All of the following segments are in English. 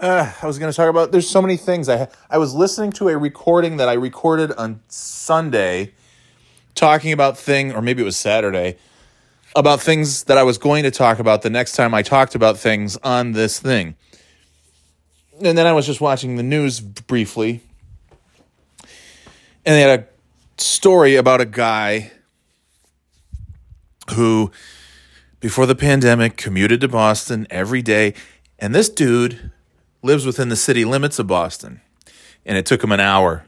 Uh, I was going to talk about. There's so many things. I I was listening to a recording that I recorded on Sunday, talking about thing, or maybe it was Saturday, about things that I was going to talk about the next time I talked about things on this thing. And then I was just watching the news briefly, and they had a story about a guy who, before the pandemic, commuted to Boston every day, and this dude lives within the city limits of Boston, and it took him an hour.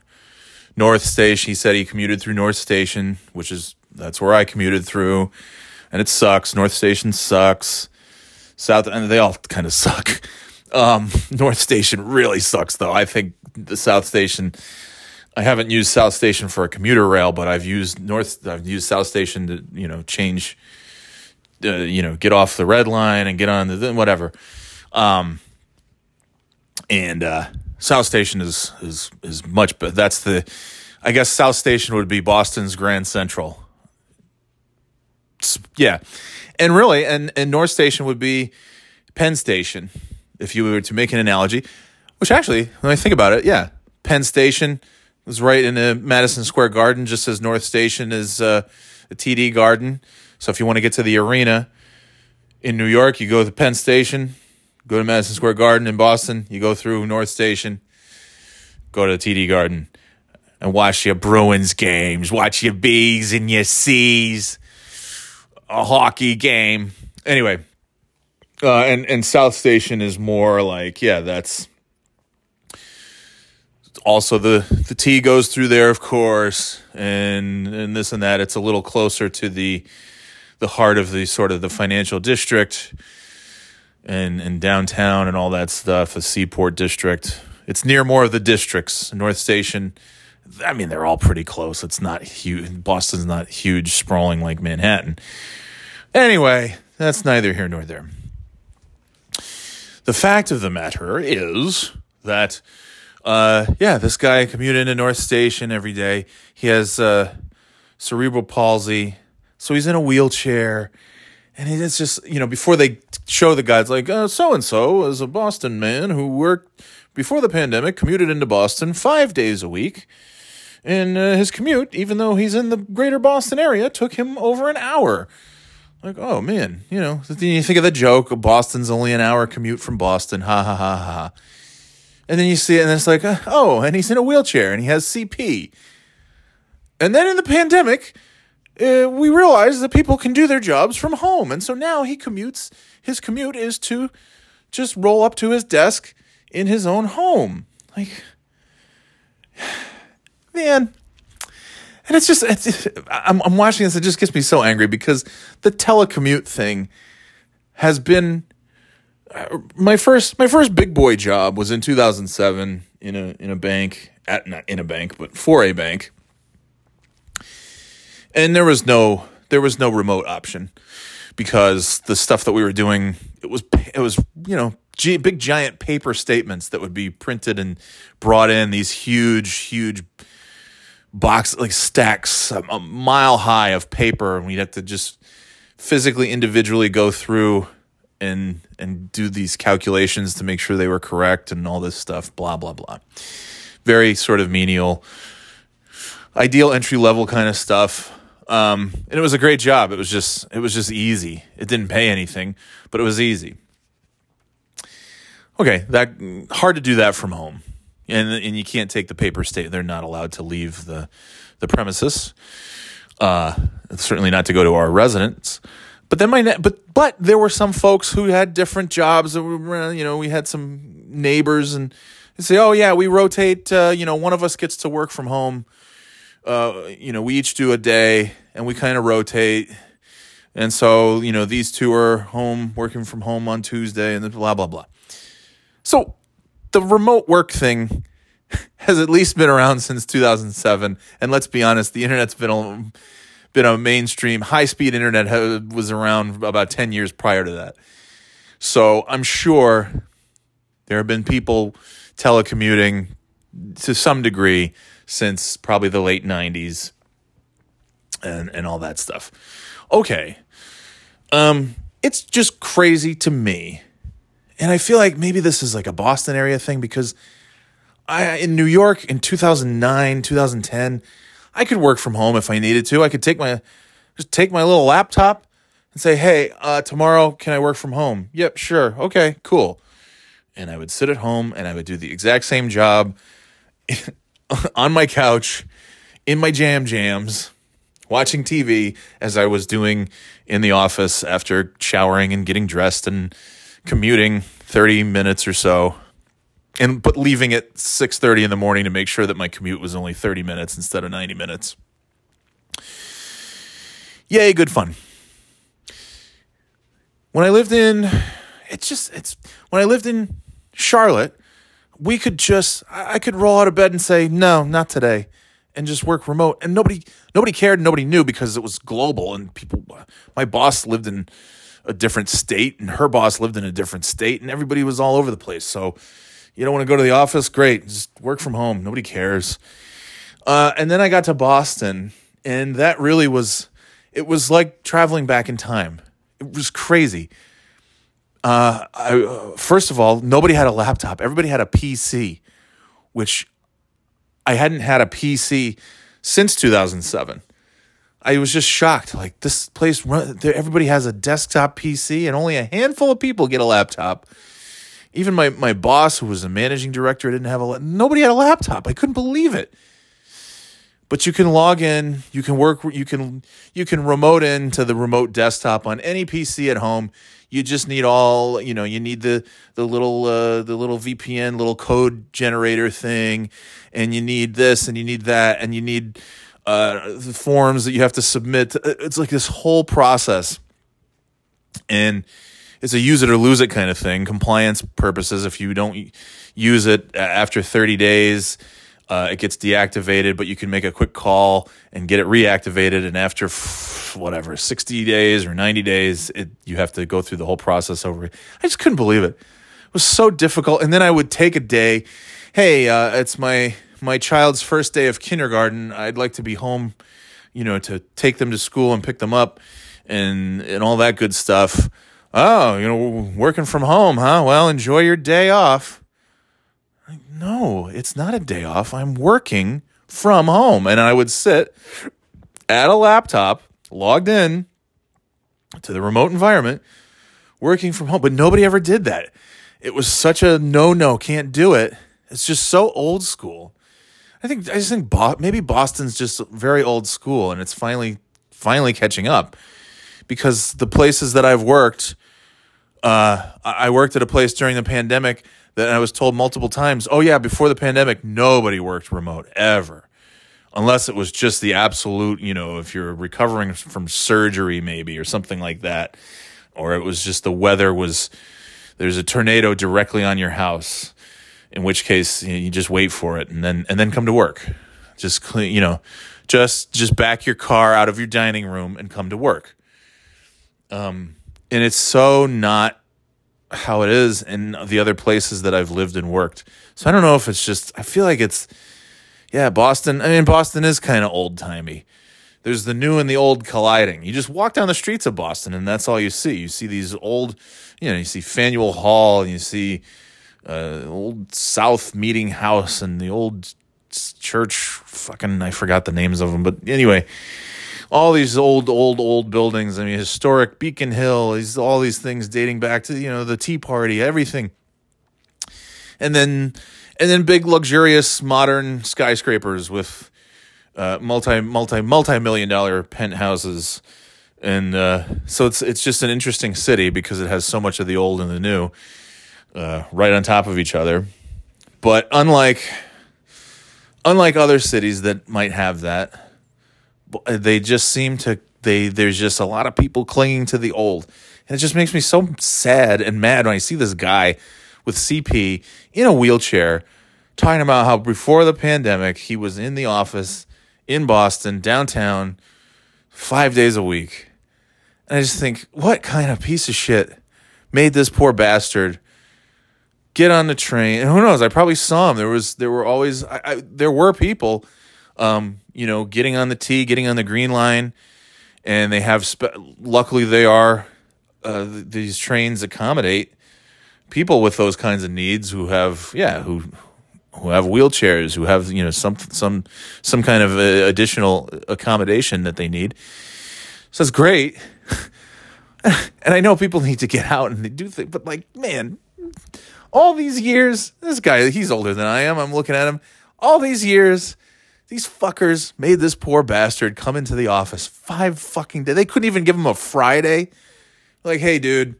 North Station, he said he commuted through North Station, which is that's where I commuted through, and it sucks. North Station sucks. South, and they all kind of suck. Um, North Station really sucks, though. I think the South Station. I haven't used South Station for a commuter rail, but I've used North. I've used South Station to you know change, uh, you know, get off the red line and get on the whatever. Um, and uh, South Station is is is much better. That's the, I guess South Station would be Boston's Grand Central. It's, yeah, and really, and and North Station would be Penn Station, if you were to make an analogy. Which actually, when I think about it, yeah, Penn Station is right in the Madison Square Garden, just as North Station is uh, a TD Garden. So if you want to get to the arena in New York, you go to Penn Station. Go to Madison Square Garden in Boston. You go through North Station. Go to TD Garden and watch your Bruins games. Watch your B's and your C's. A hockey game. Anyway, uh, and and South Station is more like yeah, that's also the the T goes through there, of course, and and this and that. It's a little closer to the the heart of the sort of the financial district and and downtown and all that stuff. The Seaport district. It's near more of the districts. North Station. I mean, they're all pretty close. It's not huge. Boston's not huge, sprawling like Manhattan. Anyway, that's neither here nor there. The fact of the matter is that uh, yeah, this guy commutes into North Station every day. He has uh, cerebral palsy, so he's in a wheelchair. And it's just, you know, before they show the guys, like, so and so is a Boston man who worked before the pandemic, commuted into Boston five days a week. And uh, his commute, even though he's in the greater Boston area, took him over an hour. Like, oh man, you know, then you think of the joke, Boston's only an hour commute from Boston, ha ha ha ha. And then you see it, and it's like, uh, oh, and he's in a wheelchair, and he has CP. And then in the pandemic, uh, we realize that people can do their jobs from home, and so now he commutes. His commute is to just roll up to his desk in his own home. Like, man, and it's just, it's, I'm, I'm watching this. It just gets me so angry because the telecommute thing has been my first my first big boy job was in 2007 in a in a bank at not in a bank but for a bank and there was no there was no remote option because the stuff that we were doing it was it was you know big giant paper statements that would be printed and brought in these huge huge box like stacks a mile high of paper. And we'd have to just physically individually go through and and do these calculations to make sure they were correct and all this stuff blah blah blah. Very sort of menial ideal entry level kind of stuff um, and it was a great job it was just it was just easy it didn't pay anything but it was easy okay that hard to do that from home and and you can't take the paper state they're not allowed to leave the the premises uh, certainly not to go to our residence but then my but but there were some folks who had different jobs. That were, you know, we had some neighbors and they say, "Oh yeah, we rotate. Uh, you know, one of us gets to work from home. Uh, you know, we each do a day, and we kind of rotate." And so, you know, these two are home working from home on Tuesday, and blah blah blah. So, the remote work thing has at least been around since 2007. And let's be honest, the internet's been a, been a mainstream high speed internet was around about 10 years prior to that. So I'm sure there have been people telecommuting to some degree since probably the late 90s and, and all that stuff. Okay. Um, it's just crazy to me. And I feel like maybe this is like a Boston area thing because I in New York in 2009, 2010, I could work from home if I needed to. I could take my just take my little laptop and say, "Hey, uh, tomorrow can I work from home?" Yep, sure. Okay, cool. And I would sit at home and I would do the exact same job on my couch in my jam jams watching TV as I was doing in the office after showering and getting dressed and commuting 30 minutes or so and but leaving at 6:30 in the morning to make sure that my commute was only 30 minutes instead of 90 minutes. Yay, good fun. When I lived in it's just it's when I lived in Charlotte, we could just I could roll out of bed and say, "No, not today." and just work remote and nobody nobody cared nobody knew because it was global and people my boss lived in a different state and her boss lived in a different state and everybody was all over the place so you don't want to go to the office? Great. Just work from home. Nobody cares. Uh, and then I got to Boston, and that really was, it was like traveling back in time. It was crazy. Uh, I, uh, first of all, nobody had a laptop. Everybody had a PC, which I hadn't had a PC since 2007. I was just shocked. Like this place, everybody has a desktop PC, and only a handful of people get a laptop even my my boss, who was a managing director, didn't have a nobody had a laptop. I couldn't believe it. But you can log in, you can work, you can you can remote in to the remote desktop on any PC at home. You just need all you know. You need the the little uh, the little VPN little code generator thing, and you need this and you need that and you need uh, the forms that you have to submit. It's like this whole process, and it's a use it or lose it kind of thing. Compliance purposes, if you don't use it after 30 days, uh, it gets deactivated, but you can make a quick call and get it reactivated. And after whatever, 60 days or 90 days, it, you have to go through the whole process over. I just couldn't believe it. It was so difficult. And then I would take a day. Hey, uh, it's my my child's first day of kindergarten. I'd like to be home, you know, to take them to school and pick them up and and all that good stuff. Oh, you know, working from home, huh? Well, enjoy your day off. No, it's not a day off. I'm working from home. And I would sit at a laptop, logged in to the remote environment, working from home. But nobody ever did that. It was such a no no, can't do it. It's just so old school. I think I just think Bo- maybe Boston's just very old school and it's finally finally catching up because the places that I've worked uh, I worked at a place during the pandemic that I was told multiple times, oh, yeah, before the pandemic, nobody worked remote ever. Unless it was just the absolute, you know, if you're recovering from surgery, maybe, or something like that. Or it was just the weather was, there's a tornado directly on your house, in which case you, know, you just wait for it and then, and then come to work. Just clean, you know, just, just back your car out of your dining room and come to work. Um, and it's so not how it is in the other places that I've lived and worked. So I don't know if it's just I feel like it's yeah, Boston. I mean Boston is kind of old-timey. There's the new and the old colliding. You just walk down the streets of Boston and that's all you see. You see these old, you know, you see Faneuil Hall and you see uh, old South Meeting House and the old church fucking I forgot the names of them, but anyway, all these old, old, old buildings. I mean, historic Beacon Hill. These all these things dating back to you know the Tea Party, everything. And then, and then big, luxurious, modern skyscrapers with uh, multi, multi, multi million dollar penthouses. And uh, so it's it's just an interesting city because it has so much of the old and the new uh, right on top of each other. But unlike unlike other cities that might have that, they just seem to they there's just a lot of people clinging to the old. And it just makes me so sad and mad when i see this guy with cp in a wheelchair talking about how before the pandemic he was in the office in boston downtown five days a week. And i just think what kind of piece of shit made this poor bastard get on the train? And who knows? I probably saw him. There was there were always I, I there were people um, you know, getting on the T, getting on the green line, and they have. Spe- luckily, they are uh, these trains accommodate people with those kinds of needs who have yeah who who have wheelchairs who have you know some some some kind of uh, additional accommodation that they need. So it's great. And i know people need to get out and they do things but like man all these years this guy he's older than i am. I'm looking at him. All these years these fuckers made this poor bastard come into the office five fucking days they couldn't even give him a friday like hey dude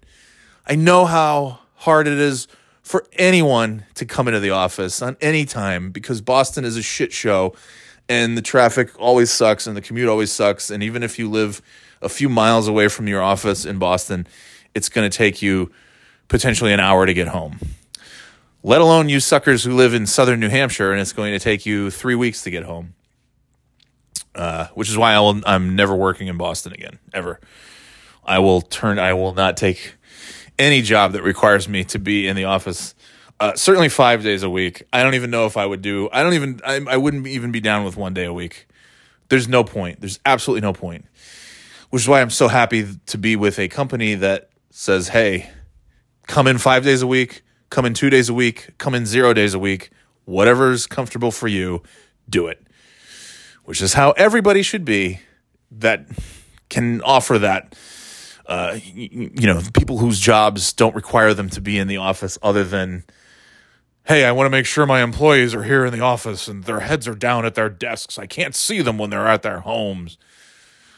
i know how hard it is for anyone to come into the office on any time because Boston is a shit show and the traffic always sucks and the commute always sucks. And even if you live a few miles away from your office in Boston, it's going to take you potentially an hour to get home. Let alone you suckers who live in southern New Hampshire and it's going to take you three weeks to get home. Uh, which is why I will, I'm never working in Boston again, ever. I will turn, I will not take any job that requires me to be in the office. Uh, certainly five days a week. I don't even know if I would do. I don't even. I, I wouldn't even be down with one day a week. There's no point. There's absolutely no point. Which is why I'm so happy to be with a company that says, "Hey, come in five days a week. Come in two days a week. Come in zero days a week. Whatever's comfortable for you, do it." Which is how everybody should be. That can offer that uh, you, you know, people whose jobs don't require them to be in the office other than, hey, I want to make sure my employees are here in the office and their heads are down at their desks. I can't see them when they're at their homes.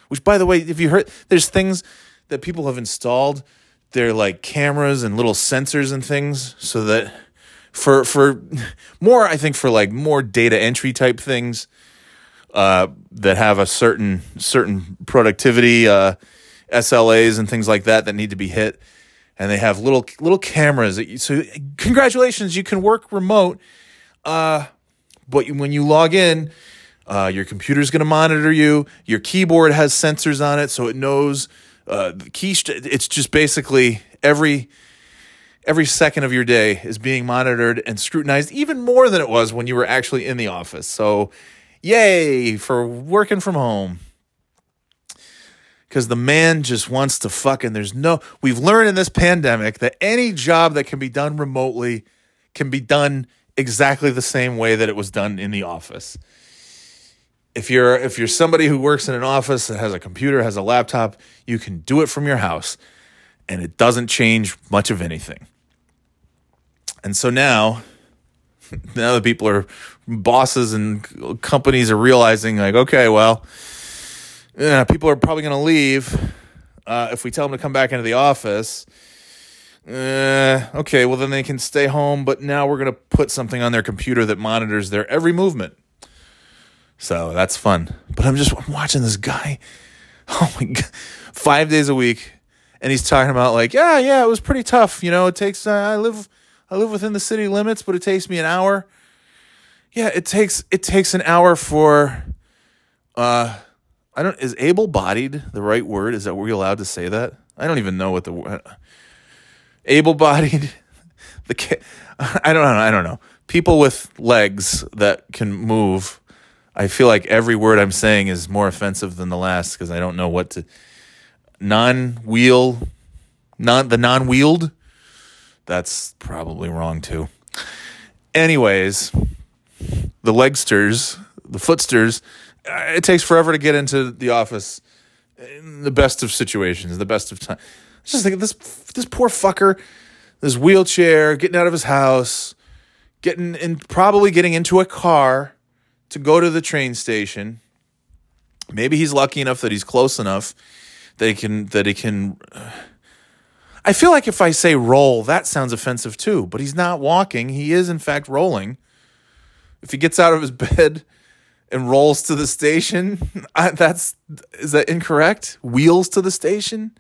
Which, by the way, if you heard, there's things that people have installed. They're like cameras and little sensors and things so that for for more I think for like more data entry type things uh, that have a certain certain productivity uh, SLAs and things like that that need to be hit. And they have little little cameras. You, so congratulations, you can work remote. Uh, but when you log in, uh, your computer's going to monitor you. Your keyboard has sensors on it, so it knows uh, it's just basically every every second of your day is being monitored and scrutinized, even more than it was when you were actually in the office. So, yay for working from home because the man just wants to fucking there's no we've learned in this pandemic that any job that can be done remotely can be done exactly the same way that it was done in the office if you're if you're somebody who works in an office that has a computer has a laptop you can do it from your house and it doesn't change much of anything and so now now the people are bosses and companies are realizing like okay well yeah, people are probably going to leave uh, if we tell them to come back into the office. Uh, okay, well, then they can stay home, but now we're going to put something on their computer that monitors their every movement. So that's fun. But I'm just I'm watching this guy, oh my God, five days a week, and he's talking about, like, yeah, yeah, it was pretty tough. You know, it takes, uh, I live. I live within the city limits, but it takes me an hour. Yeah, it takes it takes an hour for uh I don't is able-bodied the right word? Is that we allowed to say that? I don't even know what the able-bodied the I don't know, I don't know. People with legs that can move. I feel like every word I'm saying is more offensive than the last because I don't know what to non-wheel non the non-wheeled that's probably wrong too. Anyways, the legsters, the footsters uh, it takes forever to get into the office in the best of situations, the best of time. Just think this this poor fucker, this wheelchair, getting out of his house, getting in probably getting into a car to go to the train station. Maybe he's lucky enough that he's close enough that he can that he can I feel like if I say roll, that sounds offensive too, but he's not walking. He is in fact rolling. If he gets out of his bed and rolls to the station. I, that's is that incorrect? Wheels to the station.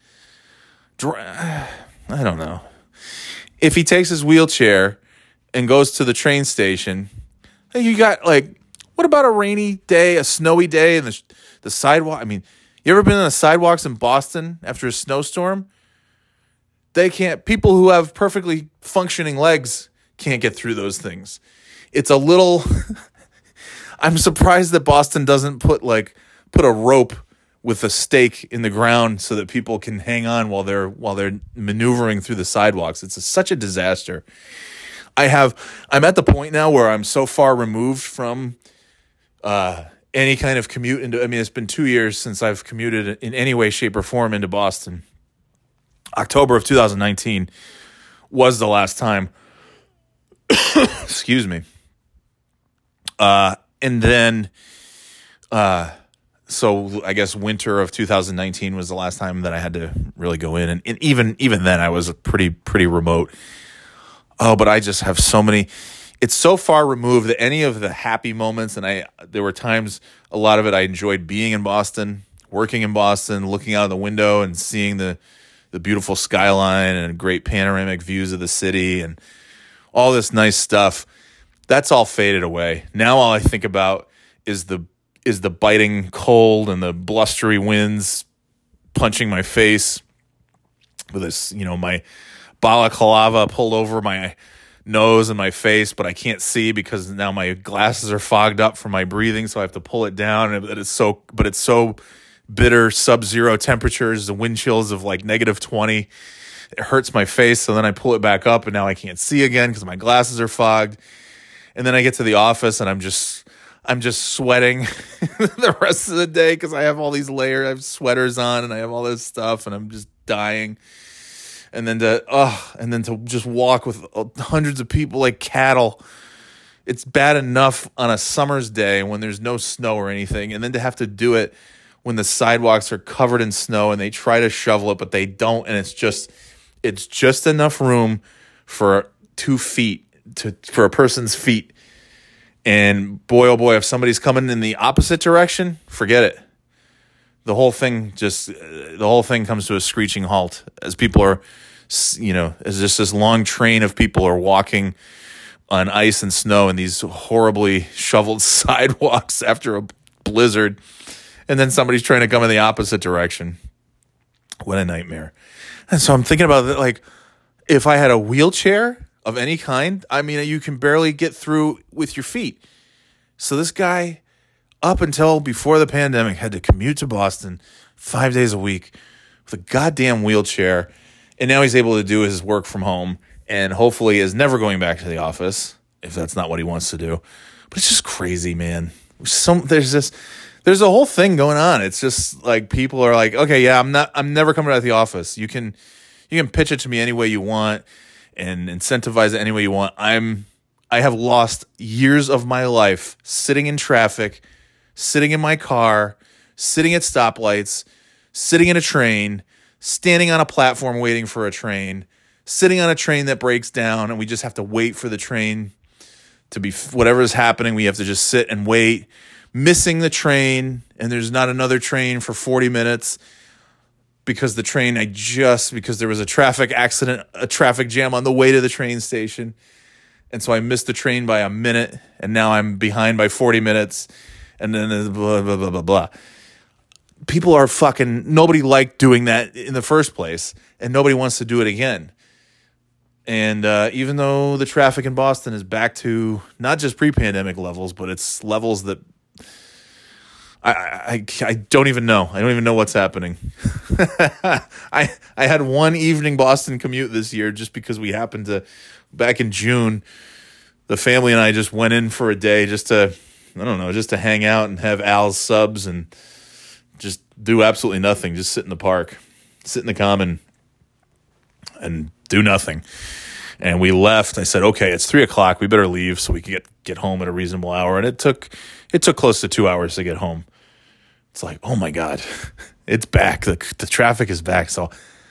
I don't know. If he takes his wheelchair and goes to the train station, you got like, what about a rainy day, a snowy day, and the the sidewalk? I mean, you ever been on the sidewalks in Boston after a snowstorm? They can't. People who have perfectly functioning legs can't get through those things. It's a little. I'm surprised that Boston doesn't put like put a rope with a stake in the ground so that people can hang on while they're while they're maneuvering through the sidewalks. It's a, such a disaster. I have I'm at the point now where I'm so far removed from uh, any kind of commute into I mean it's been 2 years since I've commuted in any way shape or form into Boston. October of 2019 was the last time. Excuse me. Uh, and then uh, so I guess winter of 2019 was the last time that I had to really go in, and, and, even even then I was pretty pretty remote. Oh, but I just have so many. It's so far removed that any of the happy moments, and I there were times a lot of it I enjoyed being in Boston, working in Boston, looking out of the window and seeing the the beautiful skyline and great panoramic views of the city and all this nice stuff. That's all faded away. Now all I think about is the is the biting cold and the blustery winds punching my face with this, you know, my balaclava pulled over my nose and my face, but I can't see because now my glasses are fogged up from my breathing, so I have to pull it down. And it's so, but it's so bitter, sub-zero temperatures, the wind chills of like negative twenty. It hurts my face, so then I pull it back up, and now I can't see again because my glasses are fogged. And then I get to the office, and I'm just I'm just sweating the rest of the day because I have all these layers, I have sweaters on, and I have all this stuff, and I'm just dying. And then to oh, and then to just walk with uh, hundreds of people like cattle. It's bad enough on a summer's day when there's no snow or anything, and then to have to do it when the sidewalks are covered in snow and they try to shovel it, but they don't, and it's just it's just enough room for two feet to for a person's feet and boy, oh boy, if somebody's coming in the opposite direction, forget it. The whole thing just, uh, the whole thing comes to a screeching halt as people are, you know, as just this long train of people are walking on ice and snow in these horribly shoveled sidewalks after a blizzard. And then somebody's trying to come in the opposite direction. What a nightmare. And so I'm thinking about it like, if I had a wheelchair, of any kind. I mean, you can barely get through with your feet. So this guy, up until before the pandemic, had to commute to Boston five days a week with a goddamn wheelchair. And now he's able to do his work from home and hopefully is never going back to the office if that's not what he wants to do. But it's just crazy, man. Some there's this there's a whole thing going on. It's just like people are like, okay, yeah, I'm not I'm never coming out of the office. You can you can pitch it to me any way you want and incentivize it any way you want. I'm I have lost years of my life sitting in traffic, sitting in my car, sitting at stoplights, sitting in a train, standing on a platform waiting for a train, sitting on a train that breaks down and we just have to wait for the train to be whatever is happening, we have to just sit and wait, missing the train and there's not another train for 40 minutes because the train I just because there was a traffic accident, a traffic jam on the way to the train station. And so I missed the train by a minute and now I'm behind by 40 minutes and then blah blah blah blah blah. People are fucking nobody liked doing that in the first place and nobody wants to do it again. And uh, even though the traffic in Boston is back to not just pre-pandemic levels, but it's levels that I, I, I don't even know. I don't even know what's happening. I I had one evening Boston commute this year just because we happened to back in June. The family and I just went in for a day just to I don't know just to hang out and have Al's subs and just do absolutely nothing. Just sit in the park, sit in the common, and do nothing. And we left. I said, "Okay, it's three o'clock. We better leave so we can get get home at a reasonable hour." And it took it took close to two hours to get home it's like, oh my God, it's back. The, the traffic is back. So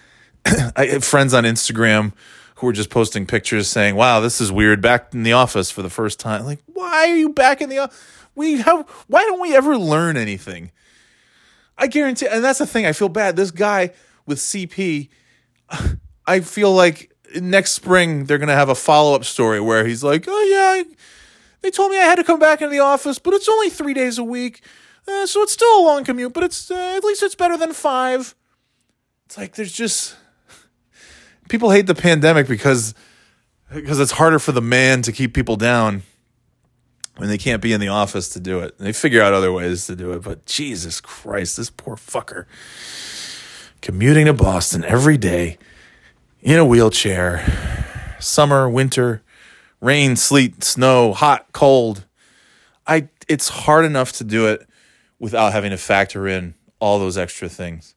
I have friends on Instagram who were just posting pictures saying, wow, this is weird. Back in the office for the first time. Like, why are you back in the office? We have, why don't we ever learn anything? I guarantee, and that's the thing. I feel bad. This guy with CP, I feel like next spring they're to have a follow up story where he's like, oh yeah, they told me I had to come back into the office, but it's only three days a week. Uh, so it's still a long commute, but it's uh, at least it's better than five. It's like there's just people hate the pandemic because because it's harder for the man to keep people down. when they can't be in the office to do it. They figure out other ways to do it, but Jesus Christ, this poor fucker commuting to Boston every day in a wheelchair, summer, winter, rain, sleet, snow, hot, cold. I it's hard enough to do it without having to factor in all those extra things.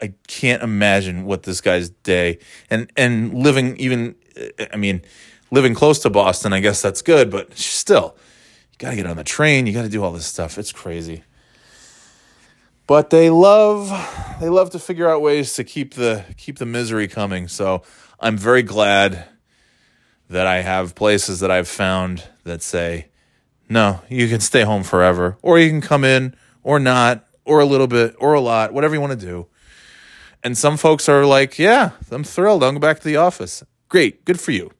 I can't imagine what this guy's day and and living even I mean living close to Boston, I guess that's good, but still you got to get on the train, you got to do all this stuff. It's crazy. But they love they love to figure out ways to keep the keep the misery coming. So I'm very glad that I have places that I've found that say, "No, you can stay home forever or you can come in or not or a little bit or a lot, whatever you want to do." And some folks are like, "Yeah, I'm thrilled. I'll go back to the office." Great, good for you.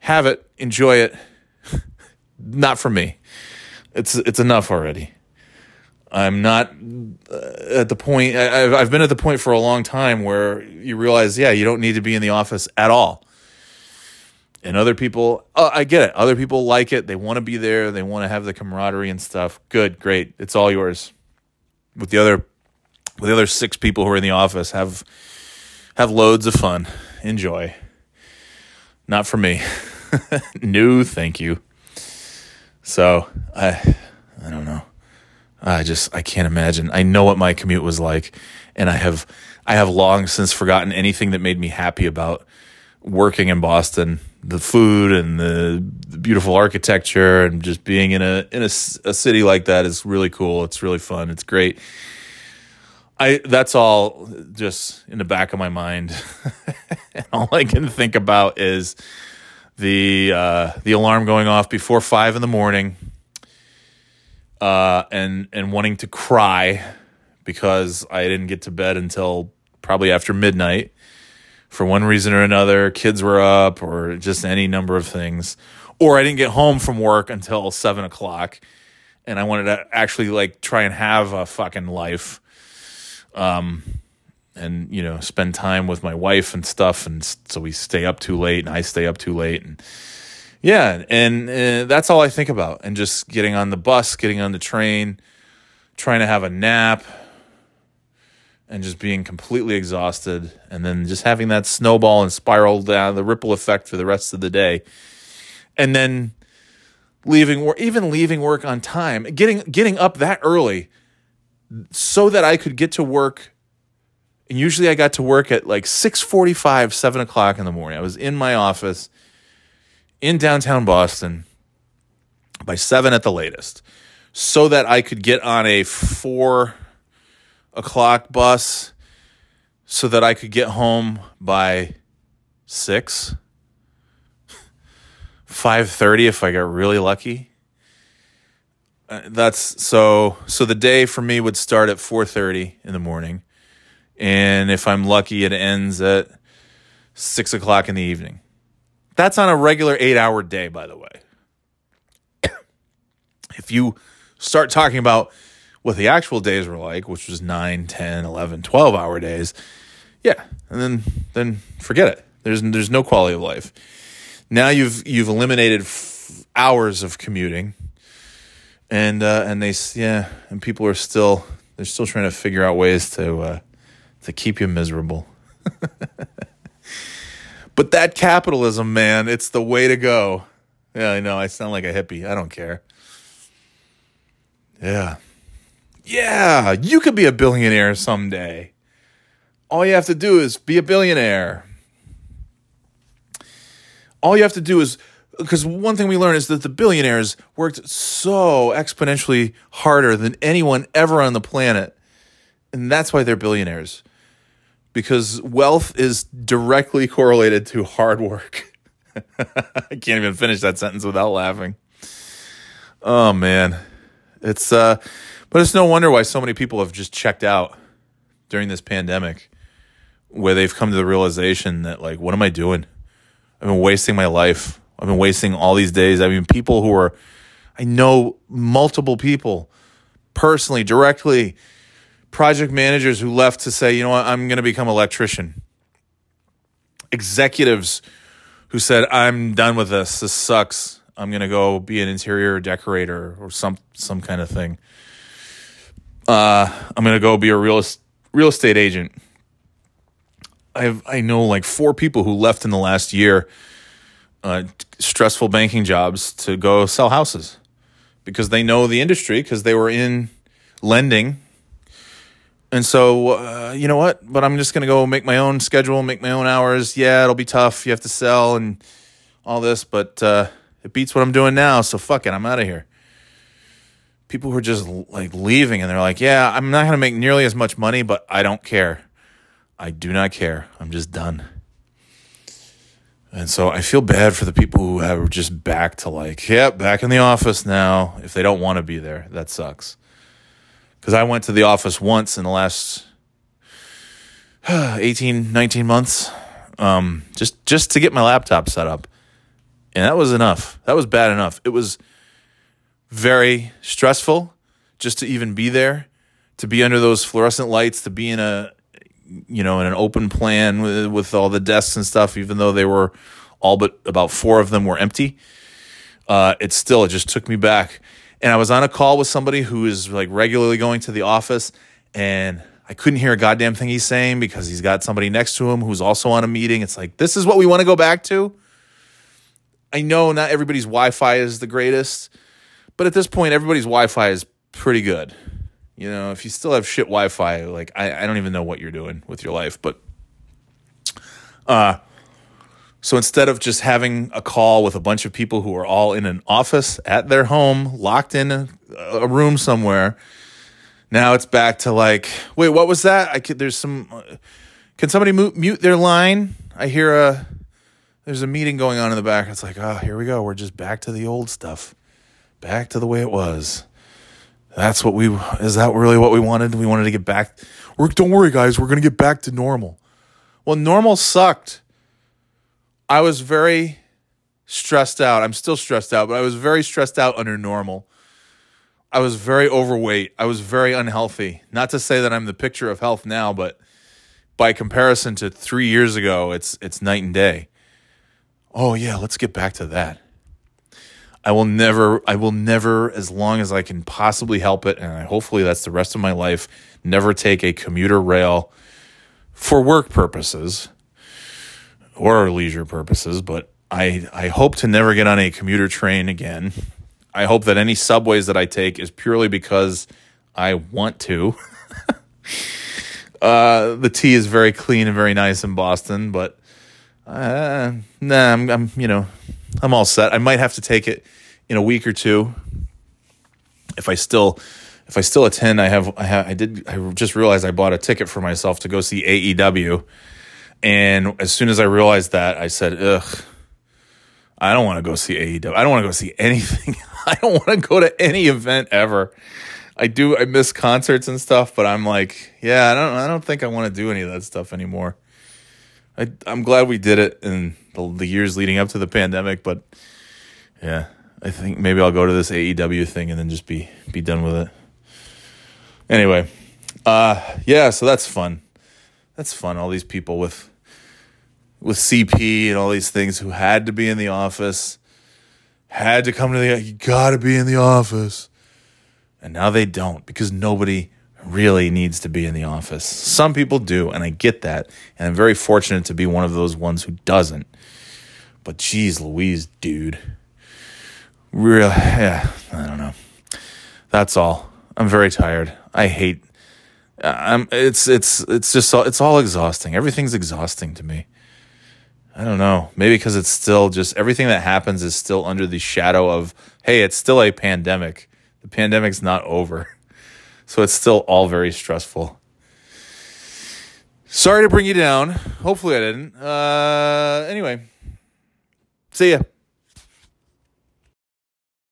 Have it, enjoy it. not for me. It's it's enough already. I'm not uh, at the point. I, I've been at the point for a long time where you realize, yeah, you don't need to be in the office at all. And other people, uh, I get it. Other people like it. They want to be there. They want to have the camaraderie and stuff. Good, great. It's all yours. With the other, the other six people who are in the office, have have loads of fun. Enjoy. Not for me. no, thank you. So I, I don't know. I just I can't imagine. I know what my commute was like, and I have I have long since forgotten anything that made me happy about working in Boston. The food and the, the beautiful architecture and just being in a in a, a city like that is really cool. It's really fun. It's great. I that's all just in the back of my mind. all I can think about is the uh, the alarm going off before five in the morning, uh, and and wanting to cry because I didn't get to bed until probably after midnight for one reason or another. Kids were up, or just any number of things, or I didn't get home from work until seven o'clock, and I wanted to actually like try and have a fucking life. Um, and you know spend time with my wife and stuff. And so we stay up too late and I stay up too late. And yeah and uh, that's all I think about. And just getting on the bus getting on the train trying to have a nap and just being completely exhausted. And then just having that snowball and spiral down the ripple effect for the rest of the day. And then leaving work even leaving work on time getting getting up that early so that I could get to work and usually I got to work at like 6:45, 7 o'clock in the morning. I was in my office in downtown Boston by 7 at the latest, so that I could get on a 4 o'clock bus so that I could get home by 6 5:30 if I got really lucky. Uh, that's so so the day for me would start at 4:30 in the morning and if I'm lucky, it ends at six o'clock in the evening. That's on a regular eight hour day, by the way. if you start talking about what the actual days were like, which was 9, 10, 11, 12 hour days, yeah, and then then forget it. There's there's no quality of life. Now you've you've eliminated f- hours of commuting, and uh, and they yeah, and people are still they're still trying to figure out ways to uh, to keep you miserable. but that capitalism, man, it's the way to go. Yeah, I know. I sound like a hippie. I don't care. Yeah. Yeah, you could be a billionaire someday. All you have to do is be a billionaire. All you have to do is because one thing we learned is that the billionaires worked so exponentially harder than anyone ever on the planet. And that's why they're billionaires because wealth is directly correlated to hard work. I can't even finish that sentence without laughing. Oh man. It's uh but it's no wonder why so many people have just checked out during this pandemic where they've come to the realization that like what am I doing? I've been wasting my life. I've been wasting all these days. I mean people who are I know multiple people personally directly project managers who left to say, you know what, I'm going to become electrician. Executives who said, I'm done with this. This sucks. I'm gonna go be an interior decorator or some some kind of thing. Uh, I'm gonna go be a real real estate agent. I've I know like four people who left in the last year, uh, stressful banking jobs to go sell houses because they know the industry because they were in lending. And so, uh, you know what? But I'm just going to go make my own schedule, make my own hours. Yeah, it'll be tough. You have to sell and all this, but uh, it beats what I'm doing now. So fuck it. I'm out of here. People who are just like leaving and they're like, yeah, I'm not going to make nearly as much money, but I don't care. I do not care. I'm just done. And so I feel bad for the people who are just back to like, yeah, back in the office now. If they don't want to be there, that sucks. Because I went to the office once in the last 18, 19 months, um, just just to get my laptop set up, and that was enough. That was bad enough. It was very stressful just to even be there, to be under those fluorescent lights, to be in a you know, in an open plan with, with all the desks and stuff, even though they were all but about four of them were empty. Uh, it still, it just took me back. And I was on a call with somebody who is like regularly going to the office, and I couldn't hear a goddamn thing he's saying because he's got somebody next to him who's also on a meeting. It's like, this is what we want to go back to. I know not everybody's Wi Fi is the greatest, but at this point, everybody's Wi Fi is pretty good. You know, if you still have shit Wi Fi, like I, I don't even know what you're doing with your life. But uh so instead of just having a call with a bunch of people who are all in an office at their home, locked in a, a room somewhere, now it's back to like, wait, what was that? I could, there's some. Uh, can somebody mute, mute their line? I hear a there's a meeting going on in the back. It's like, oh, here we go. We're just back to the old stuff, back to the way it was. That's what we is that really what we wanted? We wanted to get back. We're, don't worry, guys. We're gonna get back to normal. Well, normal sucked. I was very stressed out. I'm still stressed out, but I was very stressed out under normal. I was very overweight. I was very unhealthy. Not to say that I'm the picture of health now, but by comparison to three years ago, it's it's night and day. Oh yeah, let's get back to that. I will never, I will never, as long as I can possibly help it, and I, hopefully that's the rest of my life, never take a commuter rail for work purposes or leisure purposes. But I, I hope to never get on a commuter train again. I hope that any subways that I take is purely because I want to. uh, the T is very clean and very nice in Boston, but uh, nah, I'm, I'm, you know, I'm all set. I might have to take it in a week or two if I still if I still attend. I have I have I did I just realized I bought a ticket for myself to go see AEW, and as soon as I realized that, I said, "Ugh." I don't want to go see AEW. I don't want to go see anything. I don't want to go to any event ever. I do. I miss concerts and stuff, but I'm like, yeah, I don't. I don't think I want to do any of that stuff anymore. I, I'm glad we did it in the, the years leading up to the pandemic, but yeah, I think maybe I'll go to this AEW thing and then just be be done with it. Anyway, uh, yeah, so that's fun. That's fun. All these people with with CP and all these things who had to be in the office, had to come to the you got to be in the office. And now they don't because nobody really needs to be in the office. Some people do, and I get that. And I'm very fortunate to be one of those ones who doesn't. But geez Louise, dude. Real, yeah, I don't know. That's all. I'm very tired. I hate. I'm. It's it's it's just all, it's all exhausting. Everything's exhausting to me. I don't know. Maybe because it's still just everything that happens is still under the shadow of hey, it's still a pandemic. The pandemic's not over. So it's still all very stressful. Sorry to bring you down. Hopefully I didn't. Uh, anyway, see ya.